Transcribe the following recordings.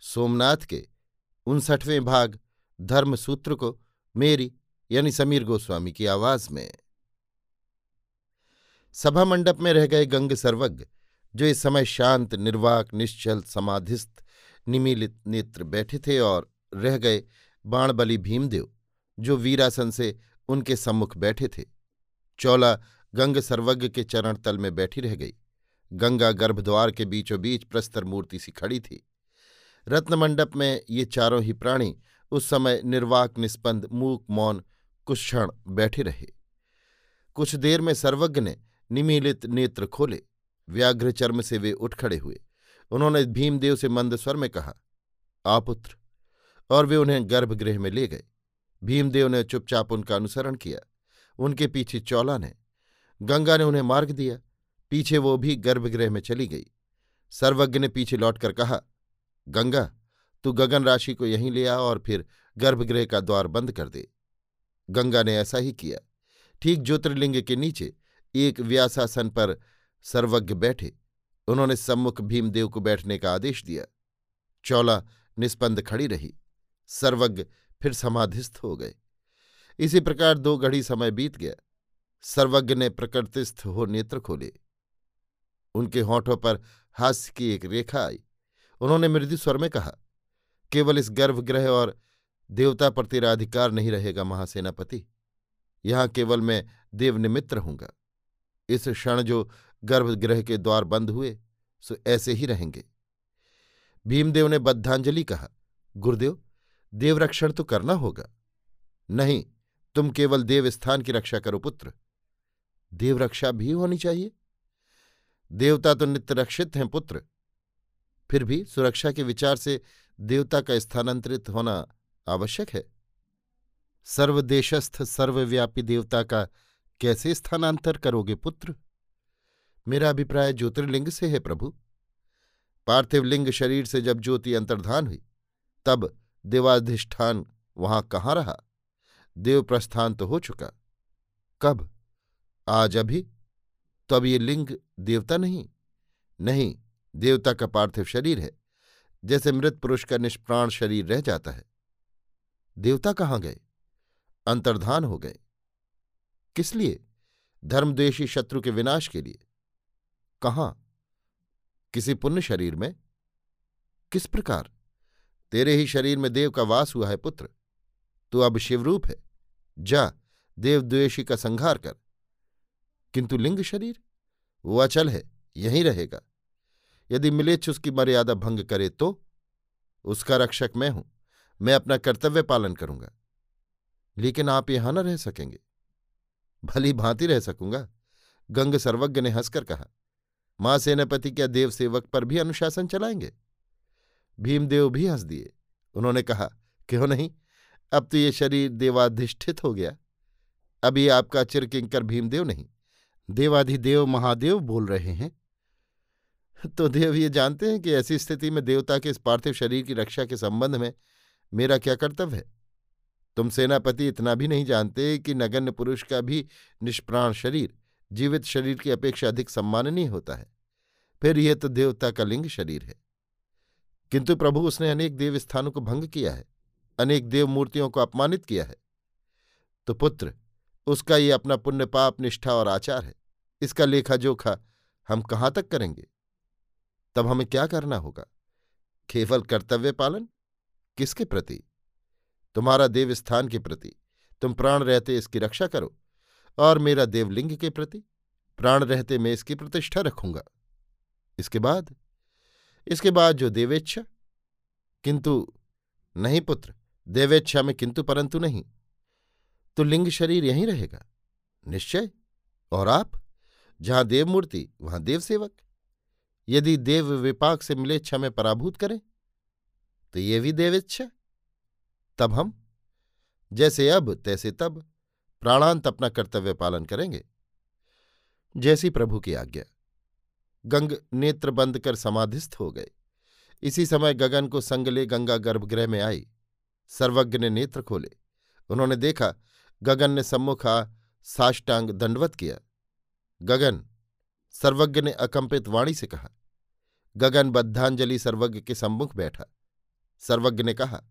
सोमनाथ के उनसठवें भाग धर्मसूत्र को मेरी यानी समीर गोस्वामी की आवाज़ में। सभा मंडप में रह गए गंग सर्वज्ञ, जो इस समय शांत, निर्वाक, निश्चल, समाधिस्थ, निमीलित नेत्र बैठे थे और रह गए बाणबली भीमदेव, जो वीरासन से उनके सम्मुख बैठे थे। चौला गंग सर्वज्ञ के चरण तल में बैठी रह गई। गंगा गर्भद्वार के बीचों बीच प्रस्तर मूर्ति सी खड़ी थी। रत्नमंडप में ये चारों ही प्राणी उस समय निर्वाक निस्पंद मूक, मौन कुछ क्षण बैठे रहे। कुछ देर में सर्वज्ञ ने निमीलित नेत्र खोले। व्याघ्र चर्म से वे उठ खड़े हुए। उन्होंने भीमदेव से मंद स्वर में कहा आपुत्र और वे उन्हें गर्भगृह में ले गए। भीमदेव ने चुपचाप उनका अनुसरण किया। उनके पीछे चौला ने, गंगा ने उन्हें मार्ग दिया। पीछे वो भी गर्भगृह में चली गई। सर्वज्ञ ने पीछे लौटकर कहा गंगा, तू गगन राशि को यहीं ले आ और फिर गर्भगृह का द्वार बंद कर दे। गंगा ने ऐसा ही किया। ठीक ज्योतिर्लिंग के नीचे एक व्यासासन पर सर्वज्ञ बैठे। उन्होंने सम्मुख भीमदेव को बैठने का आदेश दिया। चौला निस्पंद खड़ी रही। सर्वज्ञ फिर समाधिस्थ हो गए। इसी प्रकार दो घड़ी समय बीत गया। सर्वज्ञ ने प्रकृतिस्थ हो नेत्र खोले। उनके होठों पर हास्य की एक रेखा आई। उन्होंने मृदु स्वर में कहा, केवल इस गर्भगृह और देवता पर तेरा अधिकार नहीं रहेगा, महासेनापति। यहाँ केवल मैं देवनिमित्र रहूँगा। इस क्षण जो गर्भगृह के द्वार बंद हुए, सो ऐसे ही रहेंगे। भीमदेव ने बद्धांजलि कहा, गुरुदेव, देवरक्षण तो करना होगा। नहीं, तुम केवल देवस्थान की रक्षा करो, पुत्र। देवरक्षा भी होनी चाहिए। देवता तो नित्य रक्षित हैं, पुत्र। फिर भी सुरक्षा के विचार से देवता का स्थानांतरित होना आवश्यक है। सर्वदेशस्थ, सर्वव्यापी देवता का कैसे स्थानांतर करोगे पुत्र? मेरा अभिप्राय ज्योतिर्लिंग से है प्रभु। पार्थिव लिंग शरीर से जब ज्योति अंतर्धान हुई, तब देवाधिष्ठान वहाँ कहाँ रहा? देव प्रस्थान तो हो चुका। कब? आज अभी? तो ये लिंग देवता नहीं। नहीं देवता का पार्थिव शरीर है, जैसे मृत पुरुष का निष्प्राण शरीर रह जाता है। देवता कहाँ गए? अंतर्धान हो गए। किस लिए? धर्मद्वेषी शत्रु के विनाश के लिए। कहाँ? किसी पुण्य शरीर में? किस प्रकार? तेरे ही शरीर में देव का वास हुआ है, पुत्र। तू अब शिवरूप है। जा देवद्वेषी का संहार कर। किंतु लिंग शरीर? वो अचल है, यहीं रहेगा। यदि मिलेच्छ उसकी मर्यादा भंग करे तो उसका रक्षक मैं हूँ। मैं अपना कर्तव्य पालन करूँगा। लेकिन आप यहाँ न रह सकेंगे। भली भांति रह सकूँगा। गंग सर्वज्ञ ने हंसकर कहा, माँ सेनापति क्या देव सेवक पर भी अनुशासन चलाएँगे? भीमदेव भी हंस दिए। उन्होंने कहा, क्यों नहीं? अब तो ये शरीर देवाधिष्ठित हो गया। अभी आपका चिरकिंकर भीमदेव नहीं। देवाधिदेव महादेव बोल रहे हैं। तो देव ये जानते हैं कि ऐसी स्थिति में देवता के इस पार्थिव शरीर की रक्षा के संबंध में मेरा क्या कर्तव्य है? तुम सेनापति इतना भी नहीं जानते कि नगण्य पुरुष का भी निष्प्राण शरीर, जीवित शरीर की अपेक्षा अधिक सम्माननीय होता है। फिर यह तो देवता का लिंग शरीर है। किंतु प्रभु, उसने अनेक देव स्थानों को भंग किया है, अनेक देव मूर्तियों को अपमानित किया है। तो पुत्र, उसका ये अपना पुण्य पाप, निष्ठा और आचार है। इसका लेखा जोखा हम कहाँ तक करेंगे? तब हमें क्या करना होगा? केवल कर्तव्य पालन? किसके प्रति? तुम्हारा देव स्थान के प्रति। तुम प्राण रहते इसकी रक्षा करो। और मेरा देवलिंग के प्रति। प्राण रहते मैं इसकी प्रतिष्ठा रखूँगा। इसके बाद? इसके बाद जो देवेच्छा। किंतु, नहीं पुत्र, देवेच्छा में किंतु परंतु नहीं। तो लिंग शरीर यहीं रहेगा। निश्चय? और आप? जहाँ देवमूर्ति, वहाँ देवसेवक। यदि देव विपाक से मिलेच्छा में पराभूत करें तो ये भी देवेच्छा तब हम, जैसे अब, तैसे तब प्राणांत अपना कर्तव्य पालन करेंगे। जैसी प्रभु की आज्ञा। गंग नेत्र बंद कर समाधिस्थ हो गए। इसी समय गगन को संग ले गंगा गर्भगृह में आई। सर्वज्ञ ने नेत्र खोले। उन्होंने देखा, गगन ने सम्मुख आ साष्टांग दंडवत किया। गगन, सर्वज्ञ ने अकंपित वाणी से कहा गगन बद्धांजलि सर्वज्ञ के सम्मुख बैठा। सर्वज्ञ ने कहा,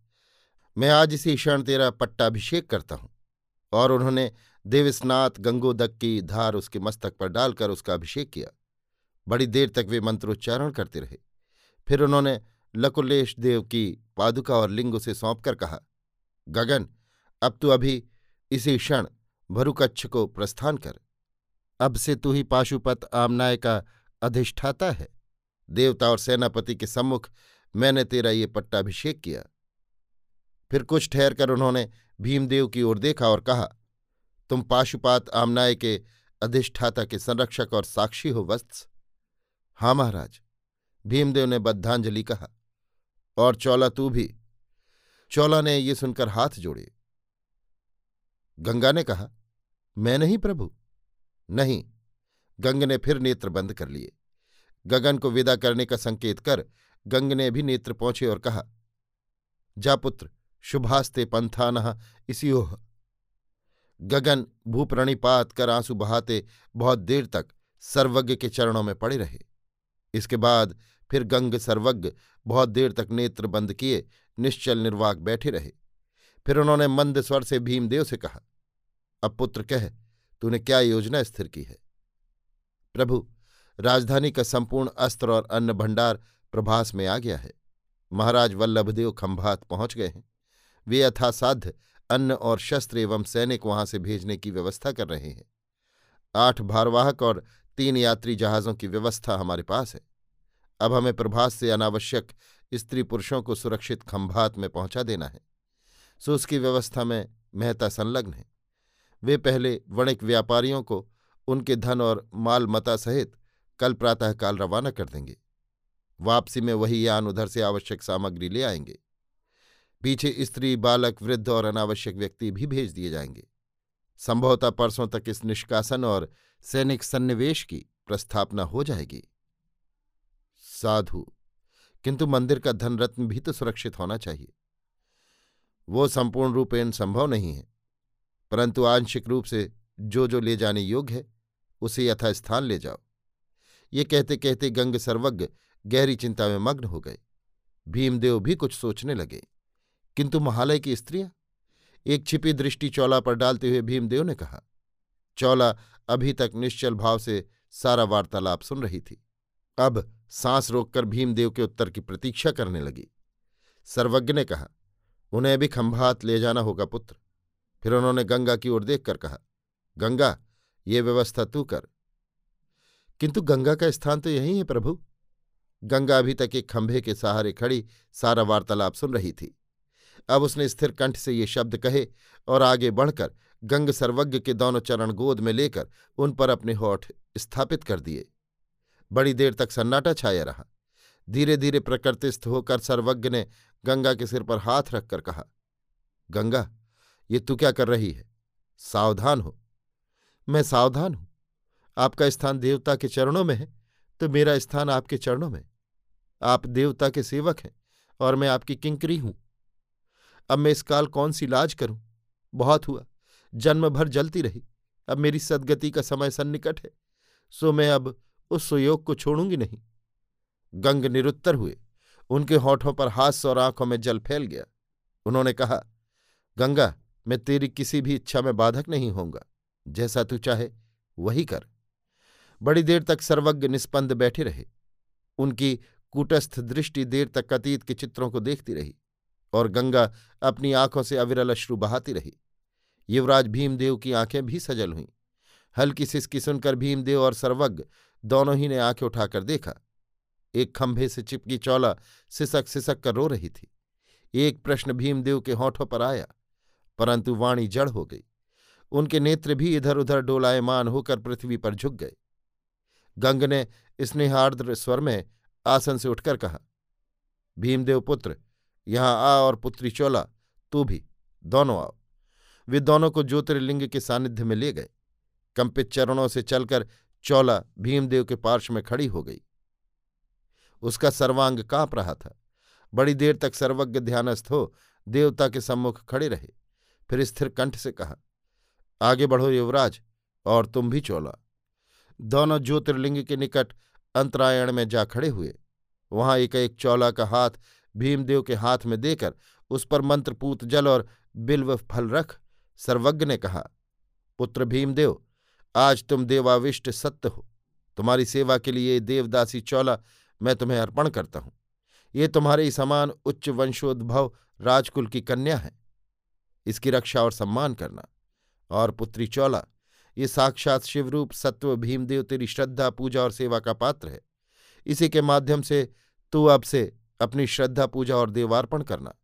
मैं आज इसी क्षण तेरा पट्टाभिषेक करता हूँ। और उन्होंने देवस्नाथ गंगोदक की धार उसके मस्तक पर डालकर उसका अभिषेक किया। बड़ी देर तक वे मंत्रोच्चारण करते रहे। फिर उन्होंने लकुलेश देव की पादुका और लिंग उसे सौंपकर कहा, गगन, अब तू अभी इसी क्षण भरुकच्छ को प्रस्थान कर। अब से तू ही पाशुपत आमनाय का अधिष्ठाता है। देवता और सेनापति के सम्मुख मैंने तेरा ये पट्टाभिषेक किया। फिर कुछ ठहरकर उन्होंने भीमदेव की ओर देखा और कहा, तुम पाशुपात आमनाय के अधिष्ठाता के संरक्षक और साक्षी हो, वत्स। हाँ महाराज, भीमदेव ने बद्धांजलि कहा और चौला तू भी। चौला ने ये सुनकर हाथ जोड़े। गंगा ने कहा, मैं नहीं प्रभु। नहीं, गंग ने फिर नेत्र बंद कर लिए। गगन को विदा करने का संकेत कर गंग ने भी नेत्र पहुँचे और कहा, जा पुत्र, शुभास्ते पंथान, इसी ओह। गगन भूप्रणिपात कर आँसू बहाते बहुत देर तक सर्वज्ञ के चरणों में पड़े रहे। इसके बाद फिर गंग सर्वज्ञ बहुत देर तक नेत्र बंद किए, निश्चल निर्वाक बैठे रहे। फिर उन्होंने मंद स्वर से भीमदेव से कहा, अब पुत्र कह, तूने क्या योजना स्थिर की है? प्रभु राजधानी का संपूर्ण अस्त्र और अन्न भंडार प्रभास में आ गया है। महाराज वल्लभदेव खंभात पहुँच गए हैं। वे यथासाध्य अन्न और शस्त्र एवं सैनिक वहाँ से भेजने की व्यवस्था कर रहे हैं। आठ भारवाहक और तीन यात्री जहाज़ों की व्यवस्था हमारे पास है। अब हमें प्रभास से अनावश्यक स्त्री पुरुषों को सुरक्षित खंभात में पहुँचा देना है। सो उसकी व्यवस्था में मेहता संलग्न है। वे पहले वणिक व्यापारियों को उनके धन और माल मता सहित कल प्रातःकाल रवाना कर देंगे। वापसी में वही यान उधर से आवश्यक सामग्री ले आएँगे। पीछे स्त्री, बालक, वृद्ध और अनावश्यक व्यक्ति भी भेज दिए जाएँगे। संभवतः परसों तक इस निष्कासन और सैनिक सन्निवेश की प्रस्थापना हो जाएगी। साधु, किंतु मंदिर का धनरत्न भी तो सुरक्षित होना चाहिए। वो संपूर्ण रूपेण संभव नहीं है, परंतु आंशिक रूप से जो जो ले जाने योग्य है, उसे यथास्थान ले जाओ। ये कहते कहते गंग सर्वज्ञ गहरी चिंता में मग्न हो गए। भीमदेव भी कुछ सोचने लगे। किंतु महालय की स्त्रियाँ? एक छिपी दृष्टि चौला पर डालते हुए भीमदेव ने कहा, चौला अभी तक निश्चल भाव से सारा वार्तालाप सुन रही थी। अब सांस रोककर भीमदेव के उत्तर की प्रतीक्षा करने लगी। सर्वज्ञ ने कहा, उन्हें भी खंभात ले जाना होगा पुत्र। फिर उन्होंने गंगा की ओर देखकर कहा, गंगा, ये व्यवस्था तू कर। किंतु गंगा का स्थान तो यही है प्रभु। गंगा अभी तक एक खंभे के सहारे खड़ी सारा वार्तालाप सुन रही थी। अब उसने स्थिर कंठ से ये शब्द कहे और आगे बढ़कर गंग सर्वज्ञ के दोनों चरण गोद में लेकर उन पर अपने होठ स्थापित कर दिए। बड़ी देर तक सन्नाटा छाया रहा। धीरे धीरे प्रकृतिस्थ होकर सर्वज्ञ ने गंगा के सिर पर हाथ रखकर कहा, गंगा, ये तू क्या कर रही है? सावधान हो। मैं सावधान हूँ। आपका स्थान देवता के चरणों में है तो मेरा स्थान आपके चरणों में आप देवता के सेवक हैं और मैं आपकी किंकरी हूँ। अब मैं इस काल कौन सी लाज करूँ? बहुत हुआ जन्म भर जलती रही, अब मेरी सदगति का समय सन्निकट है, सो मैं अब उस सुयोग को छोड़ूँगी नहीं। गंग निरुत्तर हुए, उनके होठों पर हास्य और आँखों में जल फैल गया। उन्होंने कहा, गंगा, मैं तेरी किसी भी इच्छा में बाधक नहीं होऊँगा, जैसा तू चाहे, वही कर। बड़ी देर तक सर्वज्ञ निस्पंद बैठे रहे। उनकी कूटस्थ दृष्टि देर तक अतीत के चित्रों को देखती रही और गंगा अपनी आँखों से अविरल अश्रु बहाती रही। युवराज भीमदेव की आँखें भी सजल हुईं। हल्की सिसकी सुनकर भीमदेव और सर्वज्ञ दोनों ही ने आँखें उठाकर देखा। एक खंभे से चिपकी चौला सिसक सिसक कर रो रही थी। एक प्रश्न भीमदेव के होठों पर आया, परंतु वाणी जड़ हो गई। उनके नेत्र भी इधर उधर डोलायमान होकर पृथ्वी पर झुक गए। गंग ने स्नेहार्द्र स्वर में आसन से उठकर कहा, भीमदेव पुत्र, यहाँ आ और पुत्री चोला, तू भी, दोनों आओ। वे दोनों को ज्योतिर्लिंग के सानिध्य में ले गए। कंपित चरणों से चलकर चौला भीमदेव के पार्श्व में खड़ी हो गई। उसका सर्वांग काँप रहा था। बड़ी देर तक सर्वज्ञ ध्यानस्थ हो देवता के सम्मुख खड़े रहे। फिर स्थिर कंठ से कहा, आगे बढ़ो युवराज, और तुम भी चोला। दोनों ज्योतिर्लिंग के निकट अंतरायण में जा खड़े हुए। वहाँ एक एक चौला का हाथ भीमदेव के हाथ में देकर उस पर मंत्रपूत जल और बिल्व फल रख, सर्वज्ञ ने कहा, पुत्र भीमदेव, आज तुम देवाविष्ट सत्य हो। तुम्हारी सेवा के लिए देवदासी चौला मैं तुम्हें अर्पण करता हूँ। ये तुम्हारे समान उच्च वंशोद्भव राजकुल की कन्या है। इसकी रक्षा और सम्मान करना। और पुत्री चौला ये साक्षात शिवरूप, सत्व, भीमदेव, तेरी श्रद्धा, पूजा और सेवा का पात्र है। इसी के माध्यम से तू अब से अपनी श्रद्धा, पूजा और देवार्पण करना।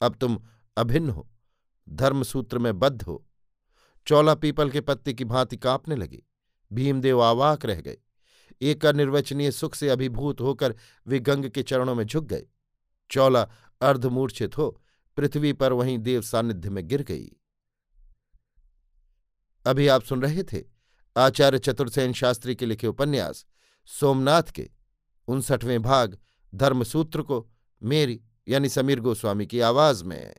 अब तुम अभिन्न हो, धर्मसूत्र में बद्ध हो। चौला पीपल के पत्ते की भांति कांपने लगी। भीमदेव आवाक रह गए। एक निर्वचनीय सुख से अभिभूत होकर वे गंग के चरणों में झुक गए। चौला अर्धमूर्छित हो, पृथ्वी पर वहीं देव सानिध्य में गिर गई। अभी आप सुन रहे थे आचार्य चतुर्सेन शास्त्री के लिखे उपन्यास, सोमनाथ के उनसठवें भाग, धर्मसूत्र को मेरी यानी समीर गोस्वामी की आवाज़ में।